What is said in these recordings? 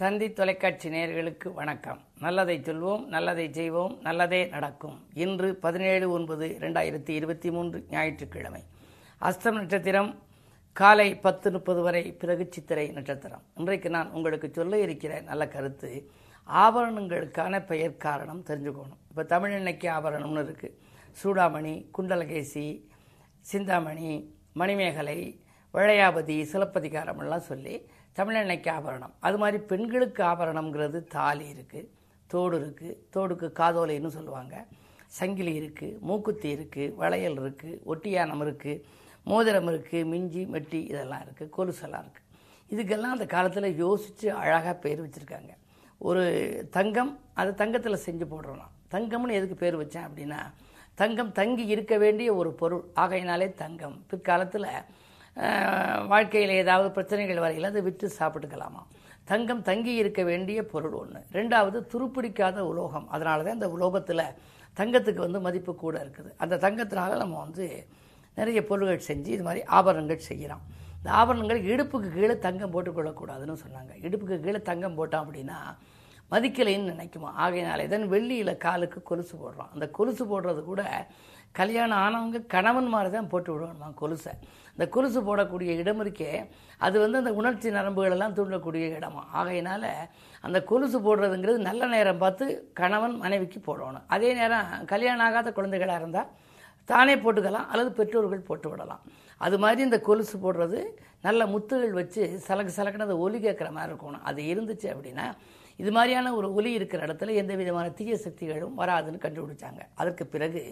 தந்தி தொலைக்காட்சி நேயர்களுக்கு வணக்கம். நல்லதை சொல்வோம் நல்லதை செய்வோம் நல்லதே நடக்கும். இன்று பதினேழு ஒன்பது இரண்டாயிரத்தி இருபத்தி மூன்று ஞாயிற்றுக்கிழமை. அஸ்தம் நட்சத்திரம் காலை பத்து முப்பது வரை பிறகு சித்திரை நட்சத்திரம். இன்றைக்கு நான் உங்களுக்கு சொல்ல இருக்கிற நல்ல கருத்து ஆபரணங்களுக்கான பெயர் காரணம் தெரிஞ்சுக்கணும். இப்போ தமிழ் இன்னைக்கு ஆபரணம்னு இருக்குது சூடாமணி குண்டலகேசி சிந்தாமணி மணிமேகலை வளையாபதி சிலப்பதிகாரம் எல்லாம் சொல்லி தமிழன்னைக்கு ஆபரணம். அது மாதிரி பெண்களுக்கு ஆபரணம்ங்கிறது தாலி இருக்குது தோடு இருக்குது தோடுக்கு காதோலைன்னு சொல்லுவாங்க. சங்கிலி இருக்குது மூக்குத்தி இருக்குது வளையல் இருக்குது ஒட்டியானம் இருக்குது மோதிரம் இருக்குது மிஞ்சி மெட்டி இதெல்லாம் இருக்குது கொலுசெல்லாம் இருக்குது இதுக்கெல்லாம் அந்த காலத்தில் யோசித்து அழகாக பேர் வச்சுருக்காங்க. ஒரு தங்கம் அது தங்கத்தில் செஞ்சு போடுறோம் தங்கம்னு எதுக்கு பேர் வச்சேன் அப்படின்னா தங்கம் தங்கி இருக்க வேண்டிய ஒரு பொருள். ஆகையினாலே தங்கம். பிற்காலத்தில் வாழ்க்கையில் ஏதாவது பிரச்சனைகள் வரையில் அதை விற்று சாப்பிட்டுக்கலாமா? தங்கம் தங்கி இருக்க வேண்டிய பொருள் ஒன்று ரெண்டாவது துருப்பிடிக்காத உலோகம். அதனால தான் இந்த உலோகத்தில் தங்கத்துக்கு வந்து மதிப்பு கூட இருக்குது. அந்த தங்கத்தினால நம்ம வந்து நிறைய பொருள்கள் செஞ்சு இது மாதிரி ஆபரணங்கள் செய்கிறோம் இந்த ஆபரணங்கள் இடுப்புக்கு கீழே தங்கம் போட்டுக்கொள்ளக்கூடாதுன்னு சொன்னாங்க. இடுப்புக்கு கீழே தங்கம் போட்டோம் அப்படின்னா மதிக்கலைன்னு நினைக்குமா? ஆகையினாலே தான் வெள்ளியில் காலுக்கு கொலுசு போடுறோம். அந்த கொலுசு போடுறது கூட கல்யாணம் ஆனவங்க கணவன் மாதிரி தான் போட்டு விடணுமா கொலுசை. இந்த கொலுசு போடக்கூடிய இடம் இருக்கே அது வந்து அந்த உணர்ச்சி நரம்புகளெல்லாம் தூண்டக்கூடிய இடமா. ஆகையினால அந்த கொலுசு போடுறதுங்கிறது நல்ல நேரம் பார்த்து கணவன் மனைவிக்கு போடணும். அதே நேரம் கல்யாணம் ஆகாத குழந்தைகளாக இருந்தால் தானே போட்டுக்கலாம் அல்லது பெற்றோர்கள் போட்டு விடலாம். அது மாதிரி இந்த கொலுசு போடுறது நல்ல முத்துகள் வச்சு சலக்கு சலக்குன்னு அந்த ஒலி கேட்குற மாதிரி இருக்கணும். அது இருந்துச்சு அப்படின்னா இது மாதிரியான ஒரு ஒலி இருக்கிற இடத்துல எந்த விதமான தீய சக்திகளும் வராதுன்னு கண்டுபிடிச்சாங்க. அதற்கு பிறகு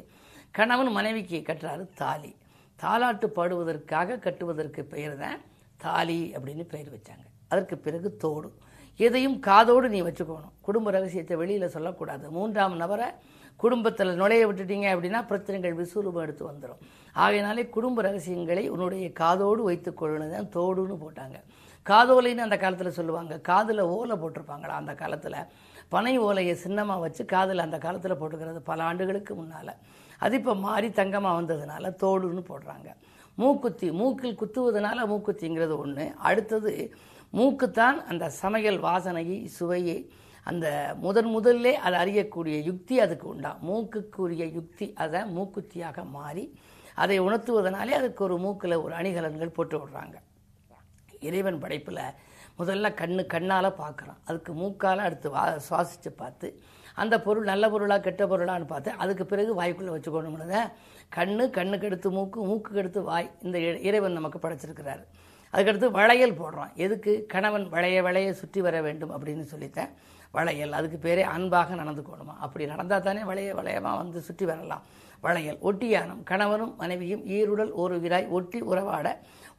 கணவன் மனைவிக்கு கட்டுறாரு தாலி. தாலாட்டு பாடுவதற்காக கட்டுவதற்கு பெயர் தான் தாலி அப்படின்னு பெயர் வச்சாங்க. அதற்கு பிறகு தோடு. எதையும் காதோடு நீ வச்சுக்கணும். குடும்ப ரகசியத்தை வெளியில் சொல்லக்கூடாது. மூன்றாம் நபரை குடும்பத்தில் நுழைய விட்டுட்டீங்க அப்படின்னா பிரச்சனைகள் விசுரூபம் எடுத்து வந்துடும் ஆகையினாலே குடும்ப ரகசியங்களை உன்னுடைய காதோடு வைத்துக்கொள்ளணும் தான் தோடுன்னு போட்டாங்க. காதோலைன்னு அந்த காலத்தில் சொல்லுவாங்க. காதில் ஓலை போட்டிருப்பாங்களா அந்த காலத்தில்? பனை ஓலையை சின்னமாக வச்சு காதில் அந்த காலத்தில் போட்டுக்கிறது பல ஆண்டுகளுக்கு முன்னால். அது இப்போ மாறி தங்கமாக வந்ததுனால தோடுன்னு போடுறாங்க. மூக்குத்தி மூக்கில் குத்துவதனால மூக்குத்திங்கிறது ஒன்று அடுத்தது மூக்குத்தான் அந்த சமையல் வாசனையை சுவையை அந்த முதன் முதல்ல அதை அறியக்கூடிய யுக்தி அதுக்கு உண்டா. மூக்குக்குரிய யுக்தி அதை மூக்குத்தியாக மாறி அதை உணர்த்துவதனாலே அதுக்கு ஒரு மூக்கில் ஒரு அணிகலன்கள் போட்டு விடுறாங்க. இறைவன் படைப்பில் முதல்ல கண்ணு கண்ணால் பார்க்குறான். அதுக்கு மூக்கால் அடுத்து வா சுவாசித்து பார்த்து அந்த பொருள் நல்ல பொருளாக கெட்ட பொருளான்னு பார்த்து அதுக்கு பிறகு வாய்க்குள்ளே வச்சுக்கணும்னத கண்ணு கண்ணுக்கு எடுத்து மூக்கு மூக்குக்கு எடுத்து வாய் இந்த இறைவன் நமக்கு படைச்சிருக்கிறாரு. அதுக்கடுத்து வளையல் போடுறான். எதுக்கு? கணவன் வளைய வளைய சுற்றி வர வேண்டும் அப்படின்னு சொல்லித்தேன் வளையல் அதுக்கு பேரே அன்பாக நடந்துக்கணுமா? அப்படி நடந்தால் தானே வளைய வளையமாக வந்து சுற்றி வரலாம். வளையல் ஒட்டியானம் கணவனும் மனைவியும் ஈருடல் ஒருவிராய் ஒட்டி உறவாட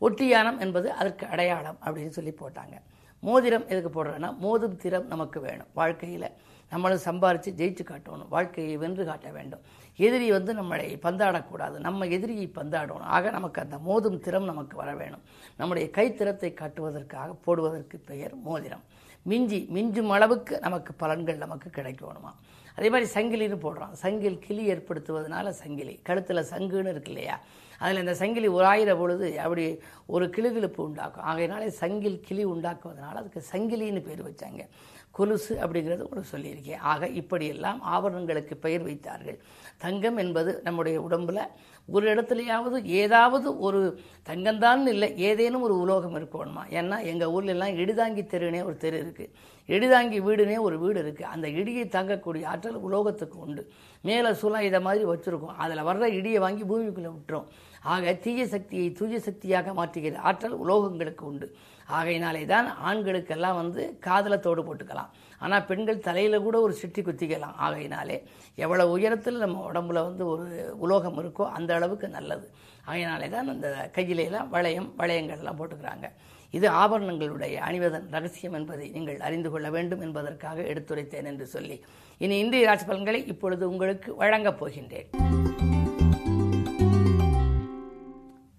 ஒட்டியானம் என்பது அதற்கு அடையாளம் அப்படின்னு சொல்லி போட்டாங்க. மோதிரம் எதுக்கு போடுறேன்னா மோதும் திறம் நமக்கு வேணும் வாழ்க்கையில். நம்மளும் சம்பாரித்து ஜெயிச்சு காட்டணும் வாழ்க்கையை வென்று காட்ட வேண்டும். எதிரி வந்து நம்மளை பந்தாடக்கூடாது நம்ம எதிரியை பந்தாடணும். ஆக நமக்கு அந்த மோதும் திறம் நமக்கு வர வேணும். நம்முடைய கைத்திறத்தை காட்டுவதற்காக போடுவதற்கு பெயர் மோதிரம். மிஞ்சி மிஞ்சும் அளவுக்கு நமக்கு பலன்கள் நமக்கு கிடைக்கணுமா? அதே மாதிரி சங்கிலின்னு போடுறோம். சங்கில் கிளி ஏற்படுத்துவதனால சங்கிலி. கழுத்தில் சங்குன்னு இருக்கு இல்லையா? அதில் இந்த சங்கிலி ஒரு ஆயிரம் பொழுது அப்படி ஒரு கிளுகிழுப்பு உண்டாக்கும். ஆகையினாலே சங்கில் கிளி உண்டாக்குவதனால அதுக்கு சங்கிலின்னு பேர் வச்சாங்க. கொலுசு அப்படிங்கிறது உங்களுக்கு சொல்லியிருக்கேன். ஆக இப்படியெல்லாம் ஆபரணங்களுக்கு பெயர் வைத்தார்கள். தங்கம் என்பது நம்முடைய உடம்பில் ஒரு இடத்துலையாவது ஏதாவது ஒரு தங்கம்தான் இல்லை ஏதேனும் ஒரு உலோகம் இருக்கணுமா? ஏன்னா எங்கள் ஊர்ல எல்லாம் இடிதாங்கி தெருனே ஒரு தெரு இருக்குது இடிதாங்கி வீடுனே ஒரு வீடு இருக்குது அந்த இடியை தாங்கக்கூடிய ஆற்றல் உலோகத்துக்கு உண்டு. மேலே சுலம் இதை மாதிரி வச்சுருக்கோம். அதில் வர்ற இடியை வாங்கி பூமிக்குள்ளே விட்டுரும். ஆக தீய சக்தியை தூய சக்தியாக மாற்றுகிற ஆற்றல் உலோகங்களுக்கு உண்டு. ஆகையினாலே தான் ஆண்களுக்கெல்லாம் வந்து காதலை தோடு போட்டுக்கலாம். ஆனால் பெண்கள் தலையில் கூட ஒரு சிட்டி குத்திக்கலாம். ஆகையினாலே எவ்வளோ உயரத்தில் நம்ம உடம்புல வந்து ஒரு உலோகம் இருக்கோ அந்த அளவுக்கு நல்லது. ஆகையினாலே தான் அந்த கையிலெல்லாம் வளையம் வளையங்கள்லாம் போட்டுக்கிறாங்க. இது ஆபரணங்களுடைய அணிவதன் ரகசியம் என்பதை நீங்கள் அறிந்து கொள்ள வேண்டும் என்பதற்காக எடுத்துரைத்தேன் என்று சொல்லி இனி இந்திய ராசி பலன்களை இப்பொழுது உங்களுக்கு வழங்கப் போகின்றேன்.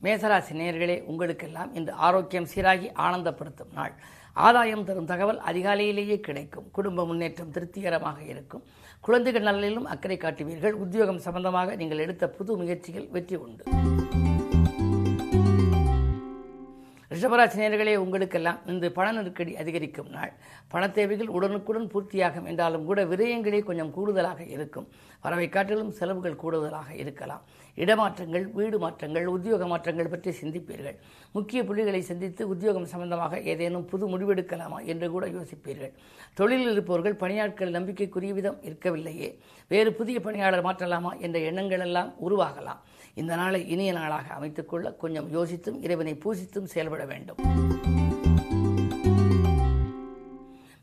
மேசராசி நேர்களே உங்களுக்கெல்லாம் இந்த ஆரோக்கியம் சீராகி ஆனந்தப்படுத்தும் நாள். ஆதாயம் தரும் தகவல் அதிகாலையிலேயே கிடைக்கும். குடும்ப முன்னேற்றம் திருப்திகரமாக இருக்கும். குழந்தைகள் நலனிலும் அக்கறை காட்டுவீர்கள். உத்தியோகம் சம்பந்தமாக நீங்கள் எடுத்த புது முயற்சிகள் வெற்றி உண்டு. ரிஷபராசினியர்களே உங்களுக்கெல்லாம் இந்த பண நெருக்கடி அதிகரிக்கும் நாள். பண தேவைகள் உடனுக்குடன் பூர்த்தியாகும் என்றாலும் கூட விரயங்களே கொஞ்சம் கூடுதலாக இருக்கும். வரவை காட்டிலும் செலவுகள் கூடுதலாக இருக்கலாம். இடமாற்றங்கள் வீடு மாற்றங்கள் உத்தியோக மாற்றங்கள் பற்றி சிந்திப்பீர்கள். முக்கிய புள்ளிகளை சந்தித்து உத்தியோகம் சம்பந்தமாக ஏதேனும் புது முடிவெடுக்கலாமா என்று கூட யோசிப்பீர்கள். தொழிலில் இருப்பவர்கள் பணியாட்கள் நம்பிக்கைக்குரிய விதம் இருக்கவில்லையே. வேறு புதிய பணியாளர் மாற்றலாமா என்ற எண்ணங்கள் எல்லாம் உருவாகலாம். இந்த நாளை இனிய நாளாக அமைத்துக்கொள்ள கொஞ்சம் யோசித்தும் இறைவனை பூசித்தும் செயல்பட வேண்டும்.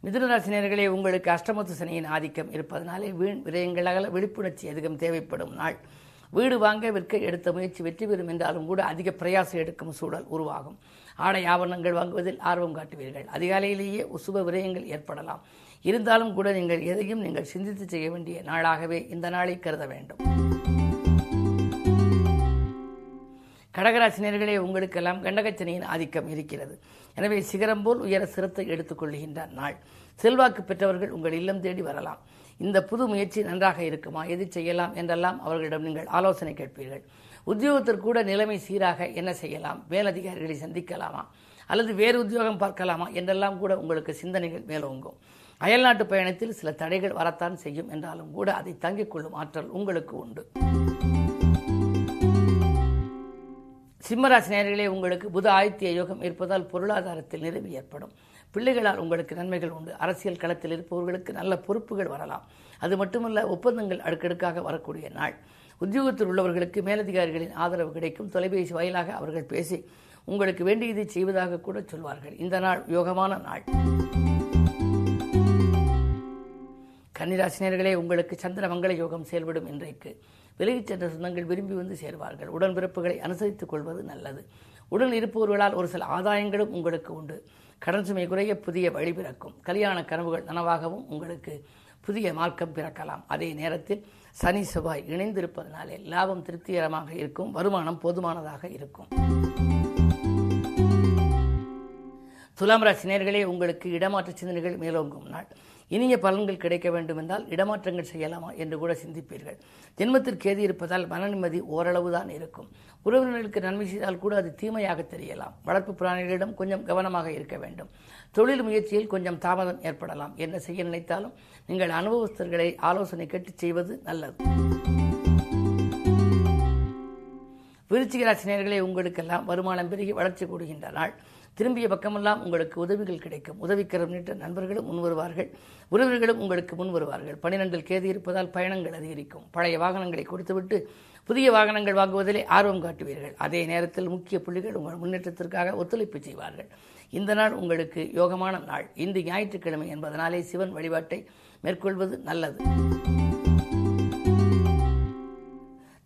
மிதுனராசினியர்களே உங்களுக்கு அஷ்டமத்து சனியின் ஆதிக்கம் இருப்பதனாலே வீண் விரயங்களாக விழிப்புணர்ச்சி அதிகம் தேவைப்படும் நாள். வீடு வாங்க விற்க எடுத்த முயற்சி வெற்றி பெறும் என்றாலும் கூட அதிக பிரயாசம் எடுக்கும் சூழல் உருவாகும். ஆடை ஆவணங்கள் வாங்குவதில் ஆர்வம் காட்டுவீர்கள். அதிகாலையிலேயே சுப விரயங்கள் ஏற்படலாம். இருந்தாலும் கூட நீங்கள் எதையும் நீங்கள் சிந்தித்து செய்ய வேண்டிய நாளாகவே இந்த நாளை கருத வேண்டும். கடகராசினியர்களே உங்களுக்கெல்லாம் கண்டகச்சனையின் ஆதிக்கம் இருக்கிறது. எனவே சிகரம் போல் உயர சிரத்தை எடுத்துக்கொள்கின்ற நாள். செல்வாக்கு பெற்றவர்கள் உங்கள் இல்லம் தேடி வரலாம். இந்த புது முயற்சி நன்றாக இருக்குமா? எது செய்யலாம் என்றெல்லாம் அவர்களிடம் நீங்கள் ஆலோசனை கேட்பீர்கள். உத்தியோகத்திற்கூட நிலைமை சீராக என்ன செய்யலாம்? மேலதிகாரிகளை சந்திக்கலாமா? அல்லது வேறு உத்தியோகம் பார்க்கலாமா? என்றெல்லாம் கூட உங்களுக்கு சிந்தனைகள் மேலோங்கும். அயல்நாட்டு பயணத்தில் சில தடைகள் வரத்தான் செய்யும் என்றாலும் கூட அதை தங்கிக் கொள்ளும் ஆற்றல் உங்களுக்கு உண்டு. சிம்மராசி நேர்களே உங்களுக்கு புத ஆதித்ய யோகம் இருப்பதால் பொருளாதாரத்தில் நிறைவு ஏற்படும். பிள்ளைகளால் உங்களுக்கு நன்மைகள் உண்டு. அரசியல் களத்தில் இருப்பவர்களுக்கு நல்ல பொறுப்புகள் வரலாம். அது மட்டுமல்ல ஒப்பந்தங்கள் அடுக்கடுக்காக வரக்கூடிய நாள். உத்தியோகத்தில் உள்ளவர்களுக்கு மேலதிகாரிகளின் ஆதரவு கிடைக்கும். தொலைபேசி வாயிலாக அவர்கள் பேசி உங்களுக்கு வேண்டியதை செய்வதாக கூட சொல்வார்கள். இந்த நாள் யோகமான நாள். கன்னிராசினியர்களே உங்களுக்கு சந்திர மங்கள யோகம் செயல்படும் இன்றைக்கு. விலகிச் சென்ற சொந்தங்கள் விரும்பி வந்து சேர்வார்கள். உடன்பிறப்புகளை அனுசரித்துக் கொள்வது நல்லது. உடன் இருப்பவர்களால் ஒரு சில ஆதாயங்களும் உங்களுக்கு உண்டு. கடன் சுமை குறைய புதிய வழி பிறக்கும். கல்யாண கனவுகள் நனவாகவும் உங்களுக்கு புதிய மார்க்கம் பிறக்கலாம். அதே நேரத்தில் சனி செவ்வாய் இணைந்திருப்பதனாலே லாபம் திருப்திகரமாக இருக்கும். வருமானம் போதுமானதாக இருக்கும். துலாம் ராசினியர்களே உங்களுக்கு இடமாற்ற சிந்தனைகள் மேலோங்கும் நாள். இனிய பலன்கள் கிடைக்க வேண்டும் என்றால் இடமாற்றங்கள் செய்யலாமா என்று கூட சிந்திப்பீர்கள். ஜென்மத்திற்கு ஏதி இருப்பதால் மன நிம்மதி ஓரளவு தான் இருக்கும். உறவினர்களுக்கு நன்மை செய்தால் கூட அது தீமையாக தெரியலாம். வளர்ப்பு பிராணிகளிடம் கொஞ்சம் கவனமாக இருக்க வேண்டும். தொழில் முயற்சியில் கொஞ்சம் தாமதம் ஏற்படலாம். என்ன செய்ய நினைத்தாலும் நீங்கள் அனுபவஸ்தர்களை ஆலோசனை கேட்டு செய்வது நல்லது. விருச்சிக உங்களுக்கெல்லாம் வருமானம் பெருகி வளர்ச்சி கூடுகின்ற நாள். திரும்பிய பக்கமெல்லாம் உங்களுக்கு உதவிகள் கிடைக்கும். உதவிக்கரம் நீட்ட நண்பர்களும் முன் வருவார்கள். உறவினர்களும் உங்களுக்கு முன் வருவார்கள். பனிரெண்டில் கேது இருப்பதால் பயணங்கள் அதிகரிக்கும். பழைய வாகனங்களை கொடுத்துவிட்டு புதிய வாகனங்கள் வாங்குவதிலே ஆர்வம் காட்டுவீர்கள். அதே நேரத்தில் முக்கிய புள்ளிகள் உங்கள் முன்னேற்றத்திற்காக ஒத்துழைப்பு செய்வார்கள். இந்த நாள் உங்களுக்கு யோகமான நாள். இன்று ஞாயிற்றுக்கிழமை என்பதனாலே சிவன் வழிபாட்டை மேற்கொள்வது நல்லது.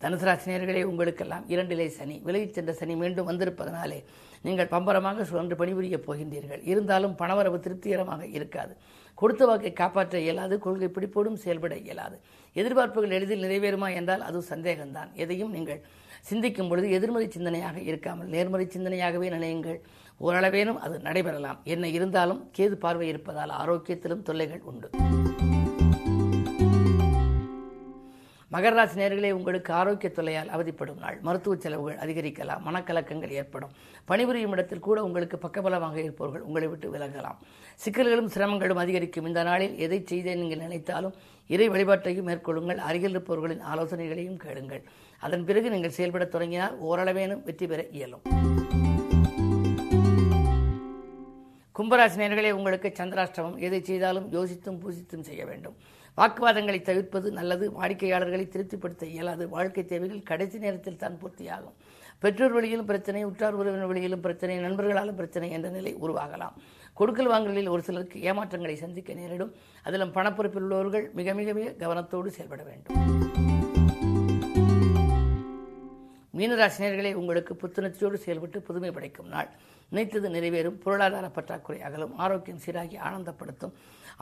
தனுசராசினியர்களே உங்களுக்கெல்லாம் இரண்டிலே சனி விலகிச் சென்ற சனி மீண்டும் வந்திருப்பதனாலே நீங்கள் பம்பரமாக சுழன்று பணிபுரியப் போகின்றீர்கள். இருந்தாலும் பணவரவு திருப்திகரமாக இருக்காது. கொடுத்த வாக்கை காப்பாற்ற இயலாது கொள்கை பிடிப்போடும் செயல்பட இயலாது. எதிர்பார்ப்புகள் எளிதில் நிறைவேறுமா என்றால் அது சந்தேகம்தான். எதையும் நீங்கள் சிந்திக்கும் பொழுது எதிர்மறை சிந்தனையாக இருக்காமல் நேர்மறை சிந்தனையாகவே நினையுங்கள். ஓரளவேனும் அது நடைபெறலாம். என்ன இருந்தாலும் கேது பார்வை இருப்பதால் ஆரோக்கியத்திலும் தொல்லைகள் உண்டு. மகராசி நேர்களே உங்களுக்கு ஆரோக்கிய தொல்லையால் அவதிப்படும் நாள். மருத்துவ செலவுகள் அதிகரிக்கலாம் மனக்கலக்கங்கள் ஏற்படும். பணிபுரியும் இடத்தில் கூட உங்களுக்கு பக்கபலமாக இருப்பவர்கள் உங்களை விட்டு விலகலாம். சிக்கல்களும் சிரமங்களும் அதிகரிக்கும். இந்த நாளில் எதை செய்தேன் நீங்கள் நினைத்தாலும் இறை வழிபாட்டையும் மேற்கொள்ளுங்கள். அருகில் இருப்பவர்களின் ஆலோசனைகளையும் கேளுங்கள். அதன் பிறகு நீங்கள் செயல்படத் தொடங்கினால் ஓரளவேனும் வெற்றி பெற இயலும். கும்பராசினியர்களே உங்களுக்கு சந்திராஷ்டமம். எதை செய்தாலும் யோசித்தும் பூசித்தும் செய்ய வேண்டும். வாக்குவாதங்களை தவிர்ப்பது நல்லது. வாடிக்கையாளர்களை திருப்திப்படுத்த இயலாது. வாழ்க்கை தேவைகள் கடைசி நேரத்தில் தான் பூர்த்தியாகும். பெற்றோர் வழியிலும் பிரச்சனை உற்றார் உறவினர் வழியிலும் பிரச்சனை நண்பர்களாலும் பிரச்சனை என்ற நிலை உருவாகலாம். கொடுக்கல் வாங்கலில் ஒரு சிலருக்கு ஏமாற்றங்களை சந்திக்க நேரிடும். அதிலும் பணப்பொறுப்பில் உள்ளவர்கள் மிக மிக மிக கவனத்தோடு செயல்பட வேண்டும். மீனராசினியர்களே உங்களுக்கு புத்துணர்ச்சியோடு செயல்பட்டு புதுமை படைக்கும் நாள். நினைத்தது நிறைவேறும் பொருளாதார பற்றாக்குறை அகலும் ஆரோக்கியம் சீராகி ஆனந்தப்படுத்தும்.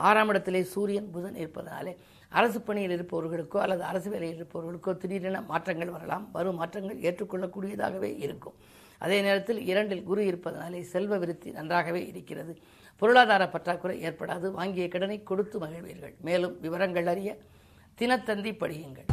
ஆறாம் இடத்திலே சூரியன் புதன் இருப்பதனாலே அரசு பணியில் இருப்பவர்களுக்கோ அல்லது அரசு வேலையில் இருப்பவர்களுக்கோ திடீரென மாற்றங்கள் வரலாம் வரும் மாற்றங்கள் ஏற்றுக்கொள்ளக்கூடியதாகவே இருக்கும். அதே நேரத்தில் இரண்டில் குரு இருப்பதனாலே செல்வ விருத்தி நன்றாகவே இருக்கிறது. பொருளாதார பற்றாக்குறை ஏற்படாது வாங்கிய கடனை கொடுத்து மகிழ்வீர்கள். மேலும் விவரங்கள் அறிய தினத்தந்தி படியுங்கள்.